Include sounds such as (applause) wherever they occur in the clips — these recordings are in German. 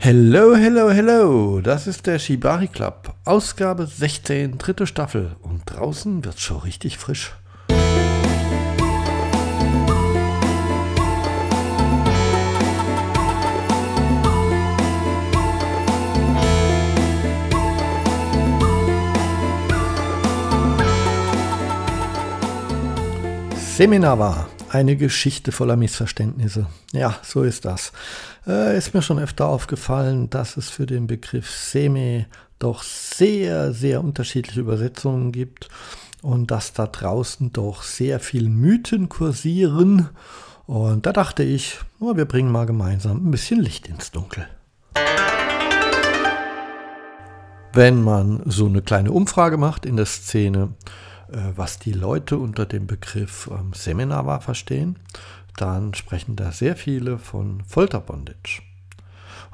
Hello, hello, hello, das ist der Shibari Club, Ausgabe 16, dritte Staffel. Und draußen wird's schon richtig frisch. Seminar war eine Geschichte voller Missverständnisse. Ja, so ist das. Äh, ist mir schon öfter aufgefallen, dass es für den Begriff Semi doch sehr, sehr unterschiedliche Übersetzungen gibt und dass da draußen doch sehr viel Mythen kursieren. Und da dachte ich, oh, wir bringen mal gemeinsam ein bisschen Licht ins Dunkel. Wenn man so eine kleine Umfrage macht in der Szene, was die Leute unter dem Begriff ähm, Seminar verstehen, dann sprechen da sehr viele von Folterbondage.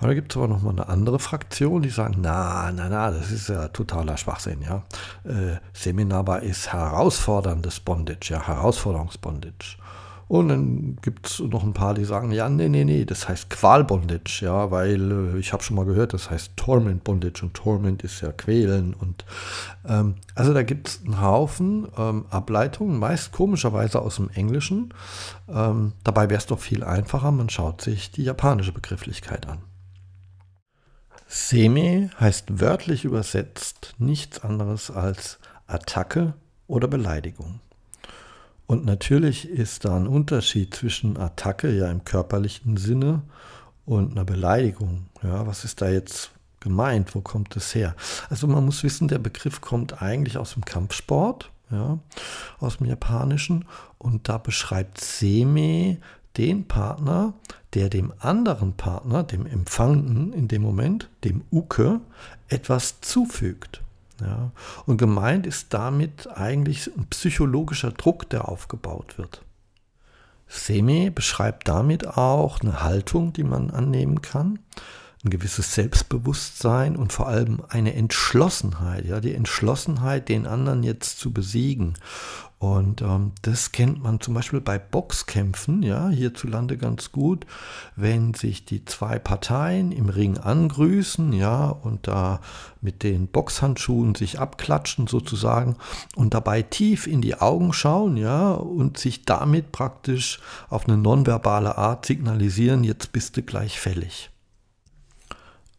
Und da gibt es aber nochmal eine andere Fraktion, die sagen, na, na, na, das ist ja totaler Schwachsinn, ja. Äh, Seminarbar ist herausforderndes Bondage, ja, Herausforderungsbondage. Und dann gibt es noch ein paar, die sagen, ja, nee, nee, nee, das heißt Qualbondage, ja, weil äh, ich habe schon mal gehört, das heißt Torment Bondage und Torment ist ja quälen. Und ähm, also da gibt es einen Haufen ähm, Ableitungen, meist komischerweise aus dem Englischen. Ähm, dabei wäre es doch viel einfacher, man schaut sich die japanische Begrifflichkeit an. Seme heißt wörtlich übersetzt nichts anderes als Attacke oder Beleidigung. Und natürlich ist da ein Unterschied zwischen Attacke, ja im körperlichen Sinne, und einer Beleidigung. Ja, was ist da jetzt gemeint? Wo kommt es her? Also man muss wissen, der Begriff kommt eigentlich aus dem Kampfsport, ja, aus dem Japanischen. Und da beschreibt Seme den Partner, der dem anderen Partner, dem Empfangenden in dem Moment, dem Uke, etwas zufügt. Ja. Und gemeint ist damit eigentlich ein psychologischer Druck, der aufgebaut wird. Semi beschreibt damit auch eine Haltung, die man annehmen kann, ein gewisses Selbstbewusstsein und vor allem eine Entschlossenheit, ja, die Entschlossenheit, den anderen jetzt zu besiegen. Und ähm, das kennt man zum Beispiel bei Boxkämpfen, ja, hierzulande ganz gut, wenn sich die zwei Parteien im Ring angrüßen, ja, und da mit den Boxhandschuhen sich abklatschen sozusagen und dabei tief in die Augen schauen, ja, und sich damit praktisch auf eine nonverbale Art signalisieren, jetzt bist du gleich fällig.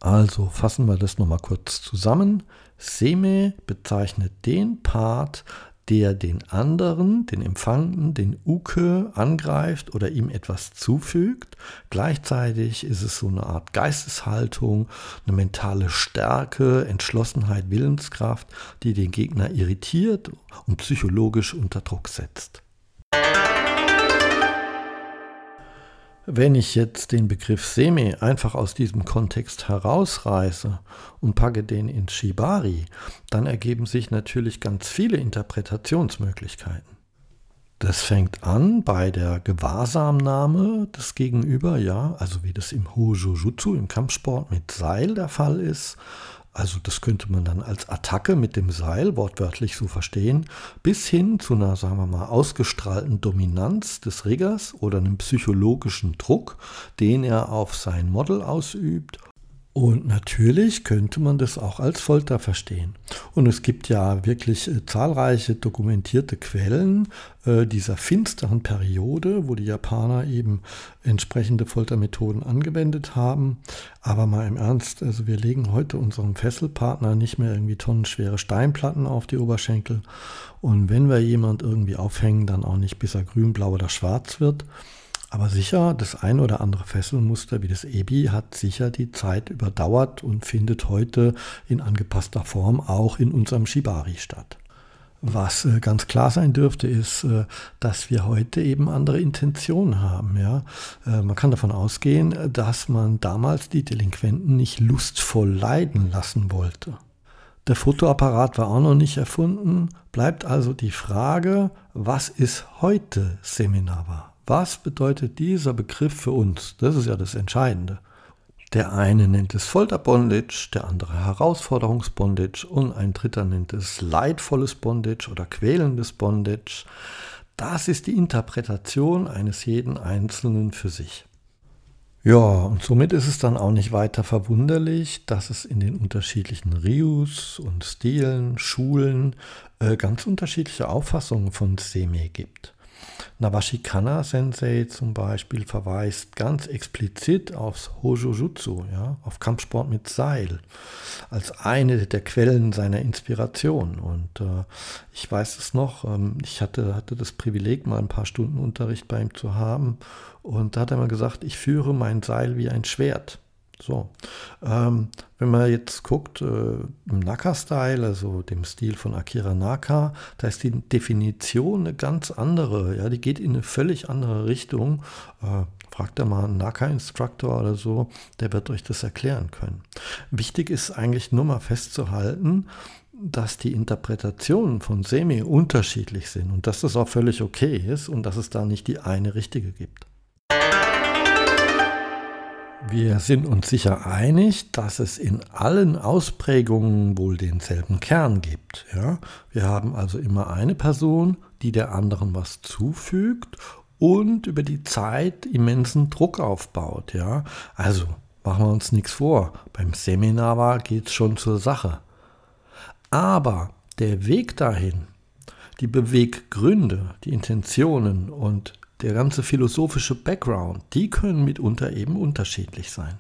Also fassen wir das nochmal kurz zusammen. Seme bezeichnet den Part, der den anderen, den Empfangenden, den Uke angreift oder ihm etwas zufügt. Gleichzeitig ist es so eine Art Geisteshaltung, eine mentale Stärke, Entschlossenheit, Willenskraft, die den Gegner irritiert und psychologisch unter Druck setzt. Wenn ich jetzt den Begriff Semi einfach aus diesem Kontext herausreiße und packe den ins Shibari, dann ergeben sich natürlich ganz viele Interpretationsmöglichkeiten. Das fängt an bei der Gewahrsamnahme des Gegenüber, ja, also wie das im Hojujutsu, im Kampfsport mit Seil der Fall ist, also das könnte man dann als Attacke mit dem Seil wortwörtlich so verstehen, bis hin zu einer, sagen wir mal, ausgestrahlten Dominanz des Riggers oder einem psychologischen Druck, den er auf sein Model ausübt und natürlich könnte man das auch als Folter verstehen. Und es gibt ja wirklich äh, zahlreiche dokumentierte Quellen äh, dieser finsteren Periode, wo die Japaner eben entsprechende Foltermethoden angewendet haben. Aber mal im Ernst, also wir legen heute unserem Fesselpartner nicht mehr irgendwie tonnenschwere Steinplatten auf die Oberschenkel. Und wenn wir jemand irgendwie aufhängen, dann auch nicht bis er grün, blau oder schwarz wird. Aber sicher, das ein oder andere Fesselmuster wie das EBI hat sicher die Zeit überdauert und findet heute in angepasster Form auch in unserem Shibari statt. Was äh, ganz klar sein dürfte, ist, äh, dass wir heute eben andere Intentionen haben. Ja? Äh, man kann davon ausgehen, dass man damals die Delinquenten nicht lustvoll leiden lassen wollte. Der Fotoapparat war auch noch nicht erfunden, bleibt also die Frage, was ist heute Seminar was bedeutet dieser Begriff für uns? Das ist ja das Entscheidende. Der eine nennt es Folterbondage, der andere Herausforderungsbondage und ein dritter nennt es leidvolles Bondage oder quälendes Ja, und somit ist es dann auch nicht weiter verwunderlich, dass es in den unterschiedlichen Ryus und Stilen, Schulen äh, ganz unterschiedliche Auffassungen von Seme gibt. Nawashikana Sensei zum Beispiel verweist ganz explizit aufs Hojojutsu, ja, auf Kampfsport mit Seil, als eine der Quellen seiner Inspiration. Und äh, ich weiß es noch, ähm, ich hatte, hatte das Privileg, mal ein paar Stunden Unterricht bei ihm zu haben. Und da hat er mal gesagt, ich führe mein Seil wie ein Schwert. So, ähm, wenn man jetzt guckt, äh, im Naka-Style, also dem Stil von Akira Naka, da ist die Definition eine ganz andere. Ja, die geht in eine völlig andere Richtung. Äh, fragt da mal einen Naka-Instructor oder so, der wird euch das erklären können. Wichtig ist eigentlich nur mal festzuhalten, dass die Interpretationen von Semi unterschiedlich sind und dass das auch völlig okay ist und dass es da nicht die eine richtige gibt. Wir sind uns sicher einig, dass es in allen Ausprägungen wohl denselben Kern gibt. Ja? Wir haben also immer eine Person, die der anderen was zufügt und über die Zeit immensen Druck aufbaut. Ja? Also machen wir uns nichts vor, beim Seminar geht es schon zur Sache. Aber der Weg dahin, die Beweggründe, die Intentionen und der ganze philosophische Background, die können mitunter eben unterschiedlich sein.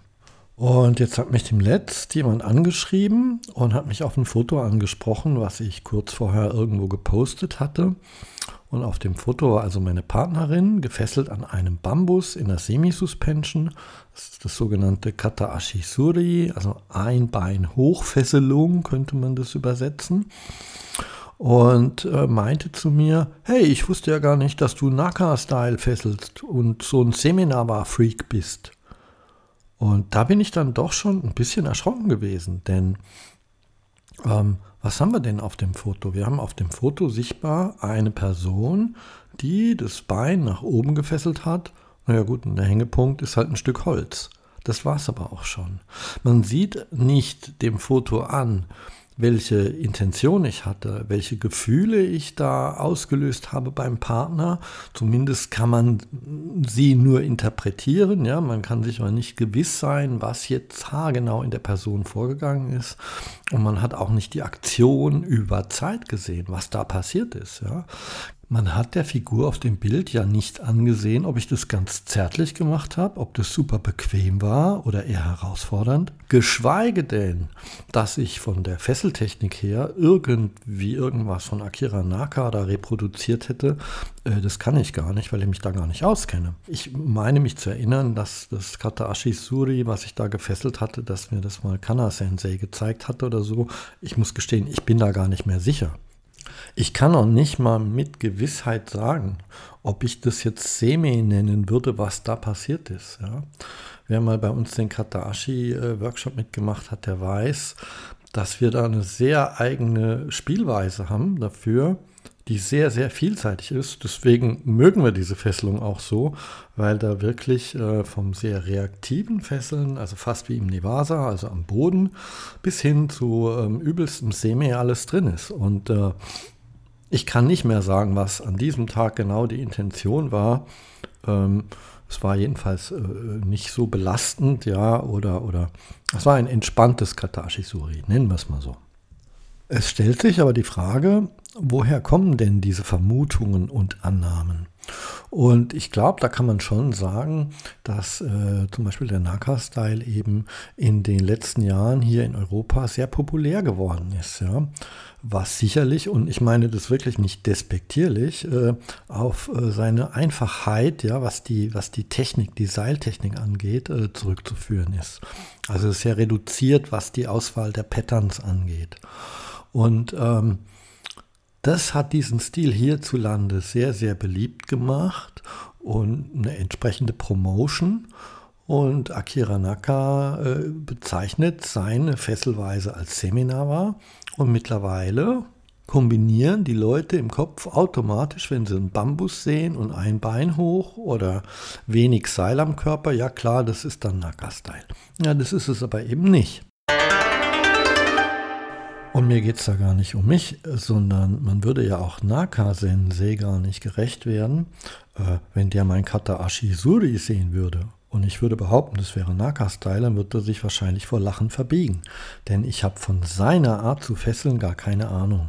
Und jetzt hat mich dem Letzt jemand angeschrieben und hat mich auf ein Foto angesprochen, was ich kurz vorher irgendwo gepostet hatte. Und auf dem Foto war also meine Partnerin gefesselt an einem Bambus in der Semi-Suspension. Das ist das sogenannte Kata Ashisuri, also Ein-Bein-Hochfesselung könnte man das übersetzen und äh, meinte zu mir, hey, ich wusste ja gar nicht, dass du Naka-Style fesselst und so ein Seminaba-Freak bist. Und da bin ich dann doch schon ein bisschen erschrocken gewesen, denn ähm, was haben wir denn auf dem Foto? Wir haben auf dem Foto sichtbar eine Person, die das Bein nach oben gefesselt hat. Naja gut, und der Hängepunkt ist halt ein Stück Holz. Das war es aber auch schon. Man sieht nicht dem Foto an, welche Intention ich hatte, welche Gefühle ich da ausgelöst habe beim Partner. Zumindest kann man sie nur interpretieren. Ja, man kann sich aber nicht gewiss sein, was jetzt haargenau in der Person vorgegangen ist. Und man hat auch nicht die Aktion über Zeit gesehen, was da passiert ist. Ja. Man hat der Figur auf dem Bild ja nicht angesehen, ob ich das ganz zärtlich gemacht habe, ob das super bequem war oder eher herausfordernd. Geschweige denn, dass ich von der Fesseltechnik her irgendwie irgendwas von Akira Naka da reproduziert hätte. Äh, das kann ich gar nicht, weil ich mich da gar nicht auskenne. Ich meine mich zu erinnern, dass das Kataashi Suri, was ich da gefesselt hatte, dass mir das mal Kana-Sensei gezeigt hatte oder so. Ich muss gestehen, ich bin da gar nicht mehr sicher. Ich kann auch nicht mal mit Gewissheit sagen, ob ich das jetzt Semi nennen würde, was da passiert ist. Ja. Wer mal bei uns den Katashi-Workshop mitgemacht hat, der weiß, dass wir da eine sehr eigene Spielweise haben dafür, die sehr, sehr vielseitig ist. Deswegen mögen wir diese Fesselung auch so, weil da wirklich äh, vom sehr reaktiven Fesseln, also fast wie im Nevasa, also am Boden, bis hin zu ähm, übelstem Semi alles drin ist. Und äh, ich kann nicht mehr sagen, was an diesem Tag genau die Intention war. Ähm, es war jedenfalls äh, nicht so belastend, ja, oder, oder es war ein entspanntes Katashisuri, nennen wir es mal so. Es stellt sich aber die Frage, woher kommen denn diese Vermutungen und Annahmen? Und ich glaube, da kann man schon sagen, dass äh, zum Beispiel der Naka-Style eben in den letzten Jahren hier in Europa sehr populär geworden ist. Ja? Was sicherlich, und ich meine das wirklich nicht despektierlich, äh, auf äh, seine Einfachheit, ja, was die, was die Technik, die Seiltechnik angeht, äh, zurückzuführen ist. Also sehr reduziert, was die Auswahl der Patterns angeht. Und ähm, das hat diesen Stil hierzulande sehr, sehr beliebt gemacht und eine entsprechende Promotion. Und Akira Naka äh, bezeichnet seine Fesselweise als Seminar und mittlerweile kombinieren die Leute im Kopf automatisch, wenn sie einen Bambus sehen und ein Bein hoch oder wenig Seil am Körper, ja klar, das ist dann Naka-Style. Ja, das ist es aber eben nicht. Und mir geht es da gar nicht um mich, sondern man würde ja auch Naka-Sensei gar nicht gerecht werden, äh, wenn der mein Kata Ashizuri sehen würde und ich würde behaupten, das wäre Naka-Style, dann würde er sich wahrscheinlich vor Lachen verbiegen. Denn ich habe von seiner Art zu fesseln gar keine Ahnung.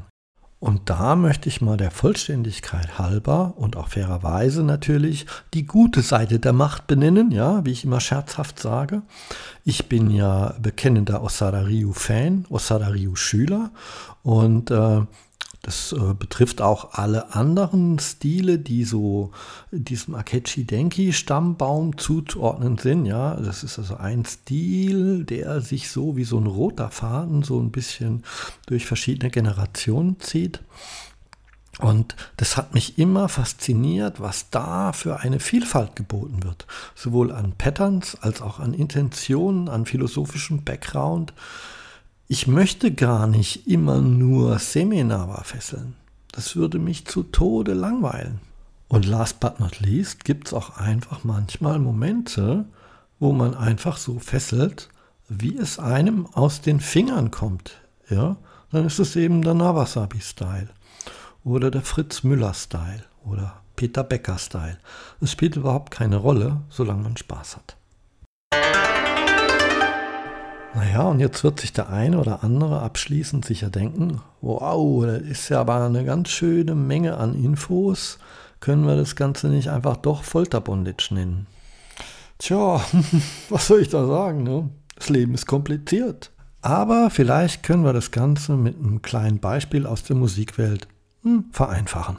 Und da möchte ich mal der Vollständigkeit halber und auch fairerweise natürlich die gute Seite der Macht benennen, ja, wie ich immer scherzhaft sage. Ich bin ja bekennender Osada Ryu-Fan, Osada Ryu-Schüler und äh, das äh, betrifft auch alle anderen Stile, die so diesem Akechi Denki Stammbaum zuzuordnen sind. Ja, das ist also ein Stil, der sich so wie so ein roter Faden so ein bisschen durch verschiedene Generationen zieht. Und das hat mich immer fasziniert, was da für eine Vielfalt geboten wird. Sowohl an Patterns als auch an Intentionen, an philosophischem Background. Ich möchte gar nicht immer nur Seminara fesseln. Das würde mich zu Tode langweilen. Und last but not least gibt es auch einfach manchmal Momente, wo man einfach so fesselt, wie es einem aus den Fingern kommt. Ja, dann ist es eben der Nawasabi-Style oder der Fritz Müller-Style oder Peter Becker-Style. Es spielt überhaupt keine Rolle, solange man Spaß hat. Naja, und jetzt wird sich der eine oder andere abschließend sicher denken, wow, das ist ja aber eine ganz schöne Menge an Infos. Können wir das Ganze nicht einfach doch Folterbondage nennen? Tja, (laughs) was soll ich da sagen? Ne? Das Leben ist kompliziert. Aber vielleicht können wir das Ganze mit einem kleinen Beispiel aus der Musikwelt hm, vereinfachen.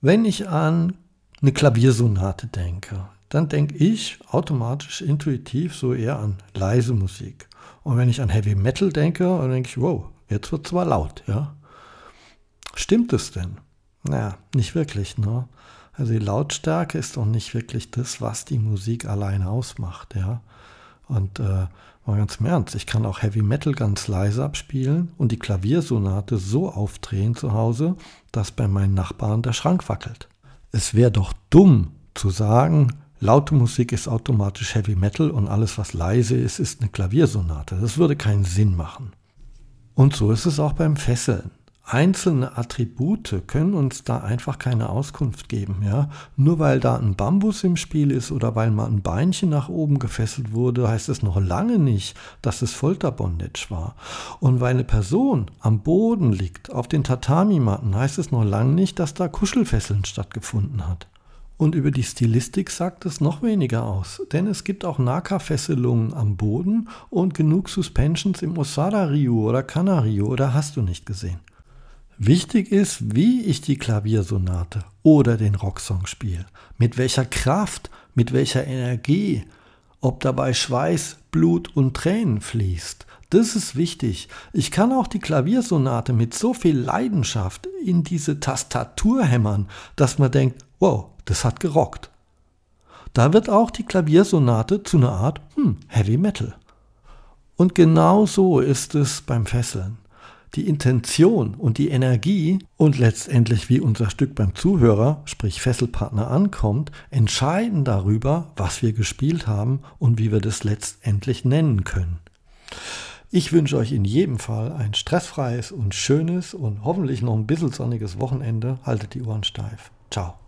Wenn ich an eine Klaviersonate denke, dann denke ich automatisch intuitiv so eher an leise Musik. Und wenn ich an Heavy Metal denke, dann denke ich, wow, jetzt wird es zwar laut, ja. Stimmt es denn? Naja, nicht wirklich, ne? Also die Lautstärke ist doch nicht wirklich das, was die Musik alleine ausmacht, ja. Und äh, mal ganz im Ernst, ich kann auch Heavy Metal ganz leise abspielen und die Klaviersonate so aufdrehen zu Hause, dass bei meinen Nachbarn der Schrank wackelt. Es wäre doch dumm zu sagen, laute Musik ist automatisch Heavy Metal und alles, was leise ist, ist eine Klaviersonate. Das würde keinen Sinn machen. Und so ist es auch beim Fesseln. Einzelne Attribute können uns da einfach keine Auskunft geben. Ja? Nur weil da ein Bambus im Spiel ist oder weil mal ein Beinchen nach oben gefesselt wurde, heißt es noch lange nicht, dass es Folterbondage war. Und weil eine Person am Boden liegt, auf den Tatami-Matten, heißt es noch lange nicht, dass da Kuschelfesseln stattgefunden hat. Und über die Stilistik sagt es noch weniger aus, denn es gibt auch Naka-Fesselungen am Boden und genug Suspensions im Osada-Ryu oder Kana-Ryu oder hast du nicht gesehen. Wichtig ist, wie ich die Klaviersonate oder den Rocksong spiele, mit welcher Kraft, mit welcher Energie, ob dabei Schweiß, Blut und Tränen fließt. Das ist wichtig. Ich kann auch die Klaviersonate mit so viel Leidenschaft in diese Tastatur hämmern, dass man denkt, wow, das hat gerockt. Da wird auch die Klaviersonate zu einer Art hm, Heavy Metal. Und genau so ist es beim Fesseln. Die Intention und die Energie und letztendlich wie unser Stück beim Zuhörer, sprich Fesselpartner, ankommt, entscheiden darüber, was wir gespielt haben und wie wir das letztendlich nennen können. Ich wünsche euch in jedem Fall ein stressfreies und schönes und hoffentlich noch ein bisschen sonniges Wochenende. Haltet die Ohren steif. Ciao.